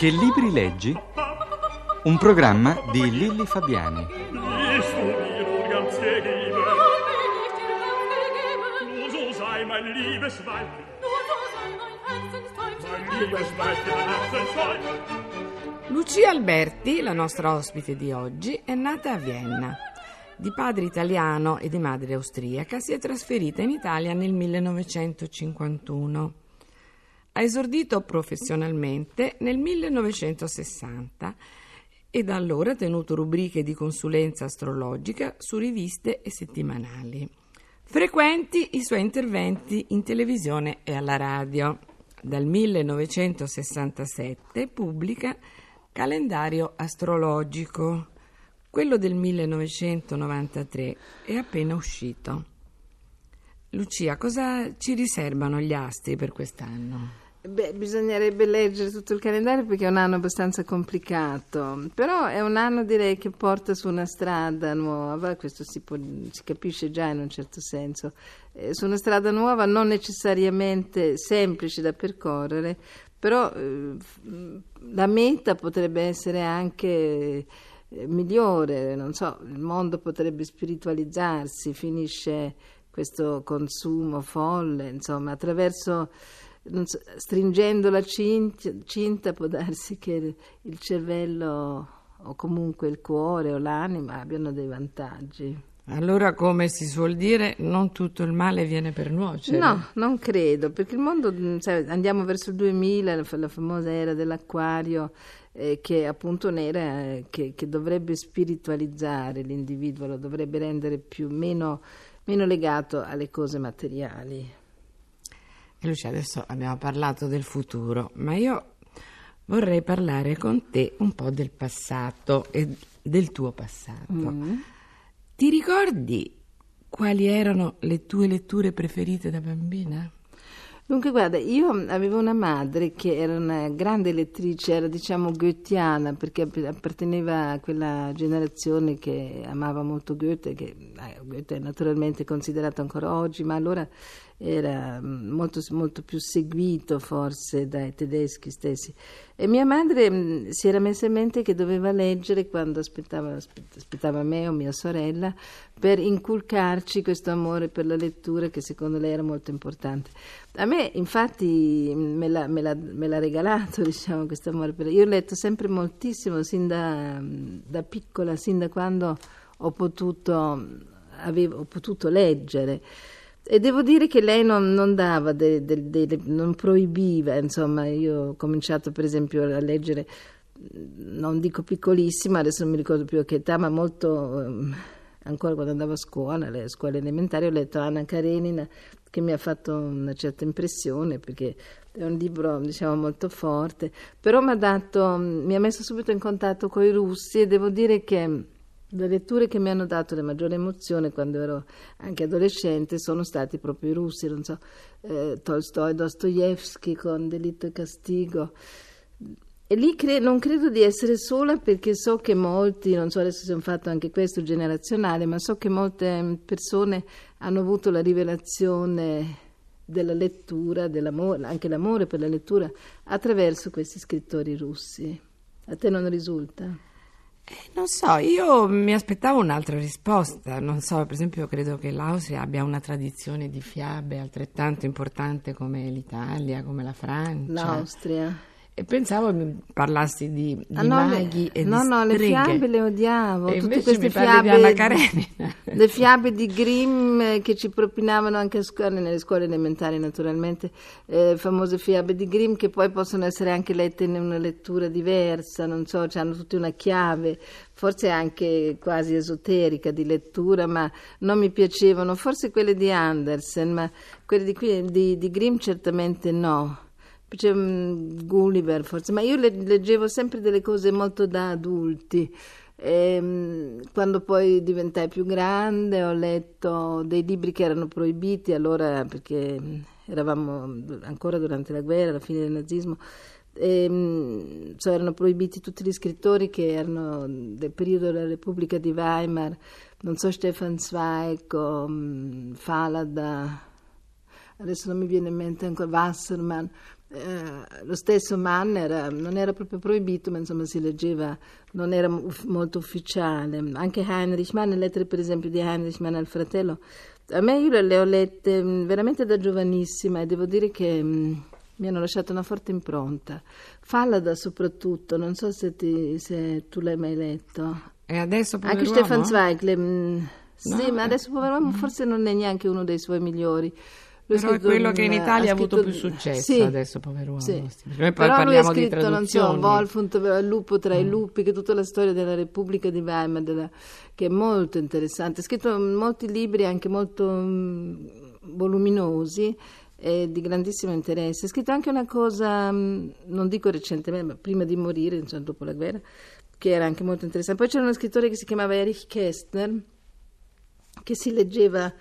Che libri leggi? Un programma di Lilli Fabiani. Herzensweib. Lucia Alberti, la nostra ospite di oggi, è nata a Vienna. Di padre italiano e di madre austriaca si è trasferita in Italia nel 1951. Ha esordito professionalmente nel 1960 e da allora ha tenuto rubriche di consulenza astrologica su riviste e settimanali. Frequenti i suoi interventi in televisione e alla radio. Dal 1967 pubblica Calendario astrologico. Quello del 1993 è appena uscito. Lucia, cosa ci riservano gli astri per quest'anno? Beh, bisognerebbe leggere tutto il calendario perché è un anno abbastanza complicato, però è un anno direi che porta su una strada nuova, questo si, può, si capisce già in un certo senso, eh, su una strada nuova non necessariamente semplice da percorrere, però eh, la meta potrebbe essere anche eh, migliore, non so, il mondo potrebbe spiritualizzarsi, finisce questo consumo folle, insomma, attraverso so, stringendo la cinta, cinta può darsi che il cervello o comunque il cuore o l'anima abbiano dei vantaggi. Allora, come si suol dire, non tutto il male viene per nuocere. No, non credo, perché il mondo, sai, andiamo verso il 2000, la, la famosa era dell'acquario, eh, che appunto un'era eh, che, che, dovrebbe spiritualizzare l'individuo, lo dovrebbe rendere più, meno, meno legato alle cose materiali. E Lucia, adesso abbiamo parlato del futuro, ma io vorrei parlare con te un po' del passato e del tuo passato. Mm. Ti ricordi quali erano le tue letture preferite da bambina? Dunque, guarda, io avevo una madre che era una grande lettrice, era diciamo goetheana, perché apparteneva a quella generazione che amava molto Goethe, che eh, Goethe è naturalmente considerato ancora oggi, ma allora era mm, molto, molto, più seguito forse dai tedeschi stessi. E mia madre mm, si era messa in mente che doveva leggere quando aspettava, aspettava me o mia sorella per inculcarci questo amore per la lettura che secondo lei era molto importante. A me infatti mm, me l'ha, me l'ha, me l'ha regalato diciamo, questo amore per Io ho letto sempre moltissimo sin da, da piccola, sin da quando ho potuto, avevo, ho potuto leggere. E devo dire che lei non, non dava, de, de, de, non proibiva, insomma, io ho cominciato per esempio a leggere, non dico piccolissima, adesso non mi ricordo più a che età, ma molto, ehm, ancora quando andavo a scuola, alle scuole elementari, ho letto Anna Karenina, che mi ha fatto una certa impressione, perché è un libro, diciamo, molto forte, però mi ha dato, mi ha messo subito in contatto con i russi e devo dire che le letture che mi hanno dato le maggiori emozioni quando ero anche adolescente sono stati proprio i russi, non so, eh, Tolstoi, Dostoevsky con Delitto e Castigo. E lì cre- non credo di essere sola perché so che molti, non so adesso se ho fatto anche questo generazionale, ma so che molte persone hanno avuto la rivelazione della lettura, dell'amore, anche l'amore per la lettura, attraverso questi scrittori russi. A te non risulta? Eh, non so, io mi aspettavo un'altra risposta. Non so, per esempio, credo che l'Austria abbia una tradizione di fiabe altrettanto importante come l'Italia, come la Francia. L'Austria. E pensavo parlassi di, di ah, no, maghi le, e no, di No, streghe. le fiabe le odiavo. E Tutte queste fiabe. le fiabe di Grimm che ci propinavano anche a scuola, nelle scuole elementari, naturalmente. Eh, famose fiabe di Grimm che poi possono essere anche lette in una lettura diversa, non so, hanno tutte una chiave, forse anche quasi esoterica di lettura, ma non mi piacevano. Forse quelle di Andersen, ma quelle di, qui, di, di Grimm certamente no Gulliver forse, ma io leggevo sempre delle cose molto da adulti. E, um, quando poi diventai più grande ho letto dei libri che erano proibiti allora perché eravamo ancora durante la guerra, alla fine del nazismo, e, um, so, erano proibiti tutti gli scrittori che erano del periodo della Repubblica di Weimar, non so Stefan Zweig o um, Falada, adesso non mi viene in mente ancora Wassermann, eh, lo stesso Mann era, non era proprio proibito, ma insomma si leggeva, non era uff- molto ufficiale. Anche Heinrich Mann, le lettere per esempio di Heinrich Mann al fratello, a me io le, ho lette mh, veramente da giovanissima e devo dire che mh, mi hanno lasciato una forte impronta. Fallada soprattutto, non so se, ti- se tu l'hai mai letto. E adesso Anche? Stefan Zweig, le- mh, sì, No, ma eh. adesso pover'uomo forse non è neanche uno dei suoi migliori. Però è quello un- che in Italia ha avuto scritto- più successo sì, adesso, pover'uomo. sì. Noi poi Però lui ha parliamo scritto, non so. Mm. Wolfund, il lupo tra i lupi, che tutta la storia della Repubblica di Weimar, della- che è molto interessante. Ha scritto molti libri anche molto mm, voluminosi e di grandissimo interesse. Ha scritto anche una cosa, mm, non dico recentemente, ma prima di morire, insomma, dopo la guerra, che era anche molto interessante. Poi c'era uno scrittore che si chiamava Erich Kästner, che si leggeva eh,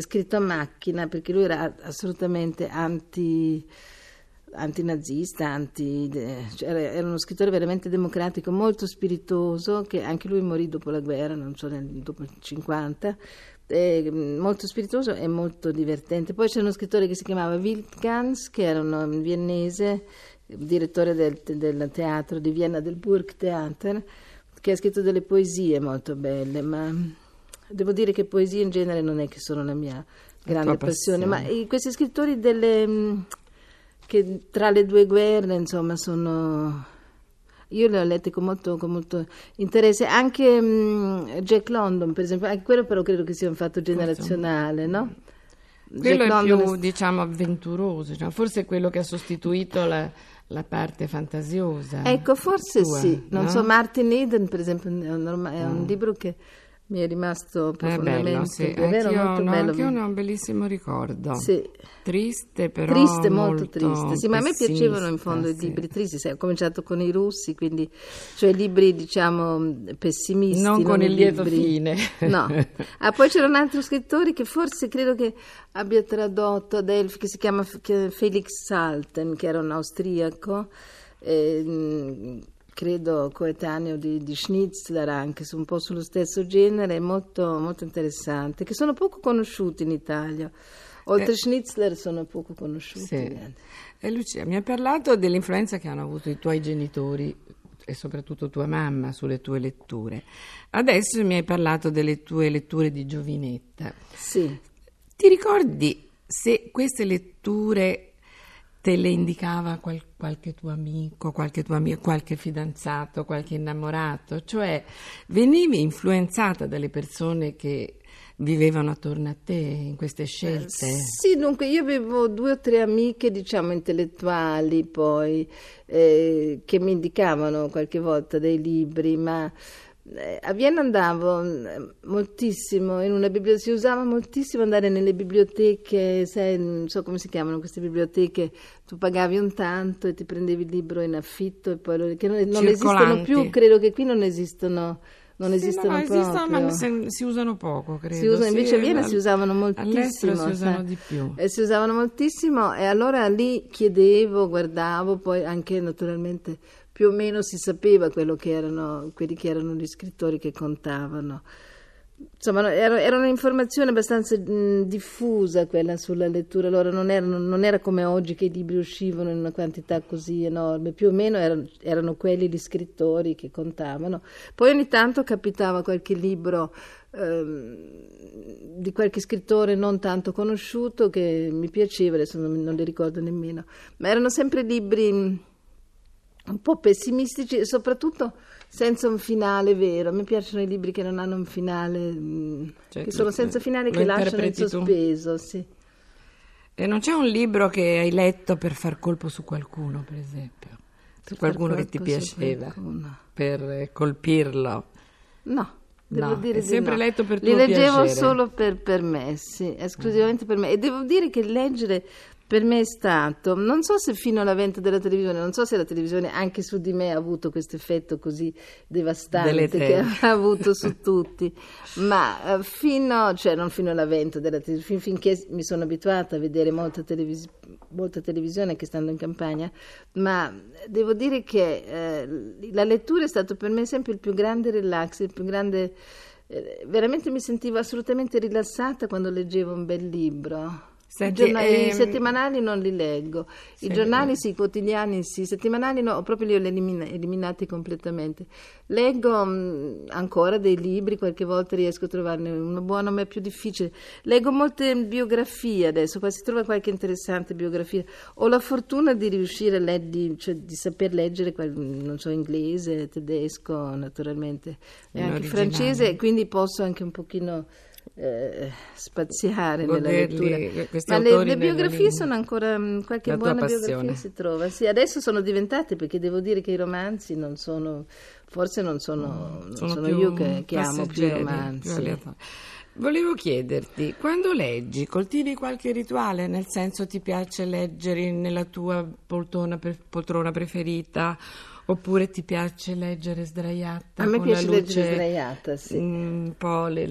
scritto a macchina perché lui era assolutamente anti antinazista, anti, cioè era, uno scrittore veramente democratico, molto spiritoso, che anche lui morì dopo la guerra, non so, dopo il 50, eh, molto spiritoso e molto divertente. Poi c'è uno scrittore che si chiamava Wildgans, che era un viennese, direttore del, del teatro di Vienna, del Burgtheater, che ha scritto delle poesie molto belle, ma devo dire che poesie in genere non è che sono la mia grande passione, ma passione. i- questi scrittori delle, mh, che tra le due guerre, insomma, sono... Io le ho lette con molto, con molto interesse, anche mh, Jack London, per esempio, anche quello però credo che sia un fatto generazionale, no? Quello Jack è London più, è- diciamo, avventuroso, cioè, forse è quello che ha sostituito la, la parte fantasiosa. Ecco, forse sua, sì. Non no? so, Martin Eden, per esempio, è un, è un libro che mi è rimasto È profondamente... bello, sì. è vero, Anch'io, molto no, bello. anch'io ne ho un bellissimo ricordo. Sì. Triste, però. Triste, molto, triste. Sì, ma a me piacevano in fondo i sì. libri tristi. Sai, ho cominciato con i russi, quindi cioè libri, diciamo, pessimisti. Non con i il lieto libri- fine. No. Ah, poi c'era un altro scrittore che forse credo che abbia tradotto ad Elf, che si chiama Felix Salten, che era un austriaco. eh, credo coetaneo di, di Schnitzler anche su un po' sullo stesso genere molto, molto interessante che sono poco conosciuti in Italia oltre Schnitzler sono poco conosciuti Eh. Sì. E Lucia, mi hai parlato dell'influenza che hanno avuto i tuoi genitori e soprattutto tua mamma sulle tue letture. Adesso mi hai parlato delle tue letture di giovinetta. sì Ti ricordi se queste letture te le indicava qual- qualche tuo amico, qualche tuo amico, qualche fidanzato, qualche innamorato? Cioè, venivi influenzata dalle persone che vivevano attorno a te in queste scelte? Sì, dunque io avevo due o tre amiche, diciamo, intellettuali poi, eh, che mi indicavano qualche volta dei libri, ma eh, a Vienna andavo eh, moltissimo, in una biblioteca, si usava moltissimo andare nelle biblioteche, sai, non so come si chiamano queste biblioteche, tu pagavi un tanto e ti prendevi il libro in affitto e poi lo, che non, non esistono più, credo che qui non esistono, non Sì, esistono no, esistono, ma se- si usano poco, credo. Si usano, Sì, invece a Vienna si usavano moltissimo. Si usano sai. di più. Eh, si usavano moltissimo e allora lì chiedevo, guardavo, poi anche naturalmente più o meno si sapeva quello che erano, quelli che erano gli scrittori che contavano. Insomma, era, era un'informazione abbastanza mh, diffusa quella sulla lettura, allora non, erano- non era come oggi che i libri uscivano in una quantità così enorme, più o meno erano, erano quelli gli scrittori che contavano. Poi ogni tanto capitava qualche libro ehm, di qualche scrittore non tanto conosciuto che mi piaceva, adesso non, non li ricordo nemmeno, ma erano sempre libri un po' pessimistici e soprattutto senza un finale vero. A me piacciono i libri che non hanno un finale, mh, Cioè, che sono senza finale, che lasciano in sospeso. Sì. E non c'è un libro che hai letto per far colpo su qualcuno, per esempio? Su qualcuno che ti piaceva, per eh, colpirlo. No. Devo No, dire è di sempre no. letto per Li tuo leggevo piacere. solo per, per me, sì, esclusivamente per me. E devo dire che leggere per me è stato, non so se fino all'avvento della televisione, non so se la televisione anche su di me ha avuto questo effetto così devastante che ha avuto su tutti, ma eh, fino, cioè non fino all'avvento della televisione, fin- finché mi sono abituata a vedere molta, televis- molta televisione anche stando in campagna, ma devo dire che eh, la lettura è stato per me sempre il più grande relax, il più grande... eh, veramente mi sentivo assolutamente rilassata quando leggevo un bel libro. Senti, I, giornali, i ehm, settimanali non li leggo, i Sì, giornali eh. sì, i quotidiani sì, i settimanali no, proprio li ho elimina- eliminati completamente. Leggo mh, ancora dei libri, qualche volta riesco a trovarne uno buono, ma è più difficile. Leggo molte biografie adesso, qua si trova qualche interessante biografia. Ho la fortuna di riuscire a leg- di, cioè, di saper leggere, non so, inglese, tedesco naturalmente, e anche francese, quindi posso anche un pochino... eh, spaziare nella Goderli, lettura questi ma le, le nella biografie sono ancora mh, qualche La tua buona passione. biografia si trova sì, adesso sono diventate perché devo dire che i romanzi non sono forse non sono, non sono più io che, che amo più i romanzi più. Volevo chiederti, quando leggi, coltivi qualche rituale? Nel senso ti piace leggere nella tua poltrona, pre- poltrona preferita? Oppure ti piace leggere sdraiata? a me piace la leggere luce sdraiata sì. mm, Un po' le-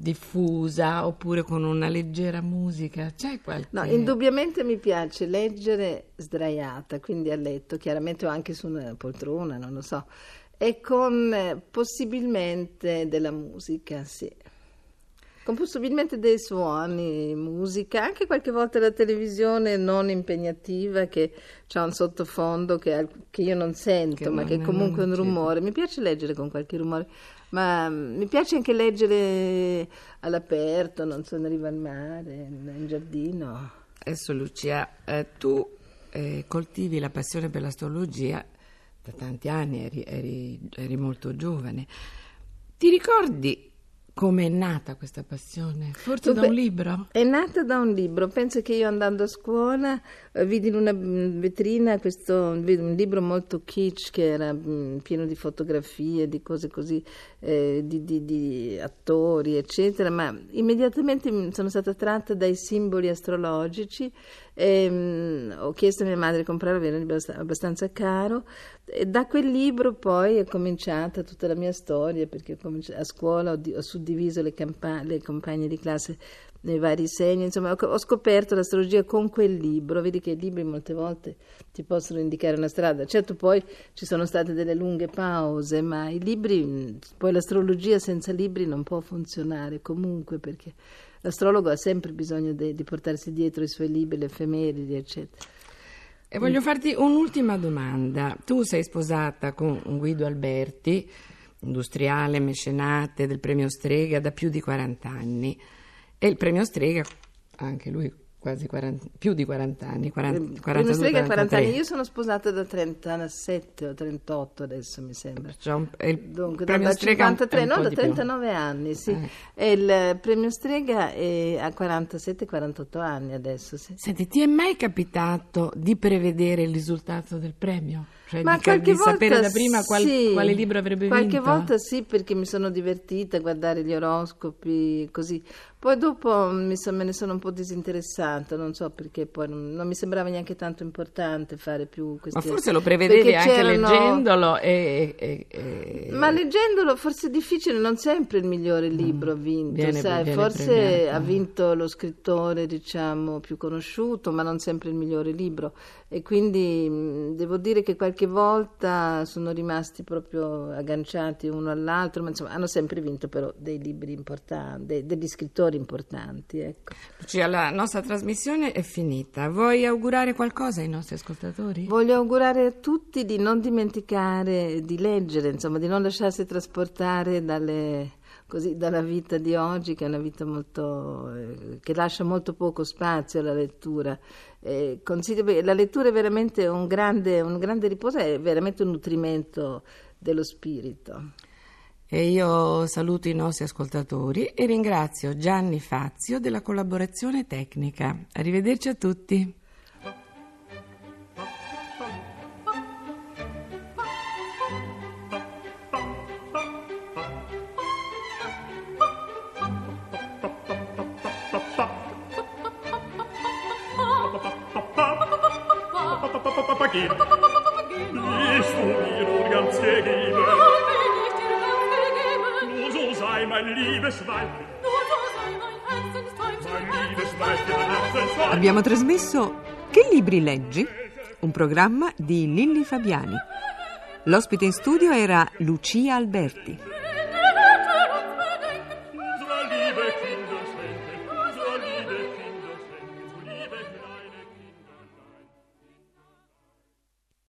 diffusa oppure con una leggera musica? C'è qualche... No, indubbiamente mi piace leggere sdraiata, quindi a letto, chiaramente o anche su una poltrona, non lo so, e con eh, possibilmente della musica, sì. Con possibilmente dei suoni, musica, anche qualche volta la televisione non impegnativa che ha un sottofondo che, che io non sento, Che ma non- che comunque è un non ci- rumore. Mi piace leggere con qualche rumore, ma mm, mi piace anche leggere all'aperto, non so, in riva al mare, in in giardino. Adesso Lucia, eh, tu eh, coltivi la passione per l'astrologia da tanti anni, eri, eri- eri molto giovane. Ti ricordi come è nata questa passione? Forse da Dunque, un libro? È nata da un libro. Penso che io andando a scuola eh, vidi in una mm, vetrina questo un libro molto kitsch che era mm, pieno di fotografie, di cose così, eh, di, di- di attori, eccetera. Ma immediatamente mm, sono stata tratta dai simboli astrologici. E, mm, ho chiesto a mia madre di comprarlo, era un abbast- abbastanza caro. E da quel libro poi è cominciata tutta la mia storia, perché a scuola ho, di- ho suddiviso le, campa- le compagne di classe nei vari segni, insomma ho, scoperto l'astrologia con quel libro, vedi che i libri molte volte ti possono indicare una strada, certo poi ci sono state delle lunghe pause, ma i libri, poi l'astrologia senza libri non può funzionare comunque perché l'astrologo ha sempre bisogno de- di portarsi dietro i suoi libri, le effemeridi, eccetera. E voglio farti un'ultima domanda. Tu sei sposata con Guido Alberti, industriale, mecenate del premio Strega da più di 40 anni. E il premio Strega, anche lui quasi 40, più di 40 anni, 40, Primo 42, strega ha 40 43. anni, io sono sposata da 37 o 38 adesso mi sembra. Il Dunque, premio da Strega è un- 53, è un no, da di più. 39 anni, sì. E il premio Strega è a 47-48 anni adesso, sì. Senti, ti è mai capitato di prevedere il risultato del premio? Cioè Ma di, qualche di volta sapere da prima qual- sì. quale libro avrebbe qualche vinto? volta sì, perché mi sono divertita a guardare gli oroscopi, così. Poi dopo mi so- me ne sono un po' disinteressata, non so perché poi non, non mi sembrava neanche tanto importante fare più questi... Ma forse lo prevedevi anche c'erano- leggendolo e... e- e- Ma leggendolo forse è difficile, non sempre il migliore libro ha vinto, Mm. Viene- sai, viene forse premiato. ha vinto lo scrittore, diciamo, più conosciuto, ma non sempre il migliore libro. E quindi mh, devo dire che qualche volta sono rimasti proprio agganciati uno all'altro, ma insomma hanno sempre vinto però dei libri importanti, degli scrittori importanti, ecco. Lucia, la nostra trasmissione è finita. Vuoi augurare qualcosa ai nostri ascoltatori? Voglio augurare a tutti di non dimenticare di leggere, insomma, di non lasciarsi trasportare dalle- così, dalla vita di oggi, che è una vita molto, eh, che lascia molto poco spazio alla lettura. Eh, la lettura è veramente un grande, un grande riposo, è veramente un nutrimento dello spirito. E io saluto i nostri ascoltatori e ringrazio Gianni Fazio della collaborazione tecnica. Arrivederci a tutti. Abbiamo trasmesso Che libri leggi? Un programma di Lilli Fabiani. L'ospite in studio era Lucia Alberti.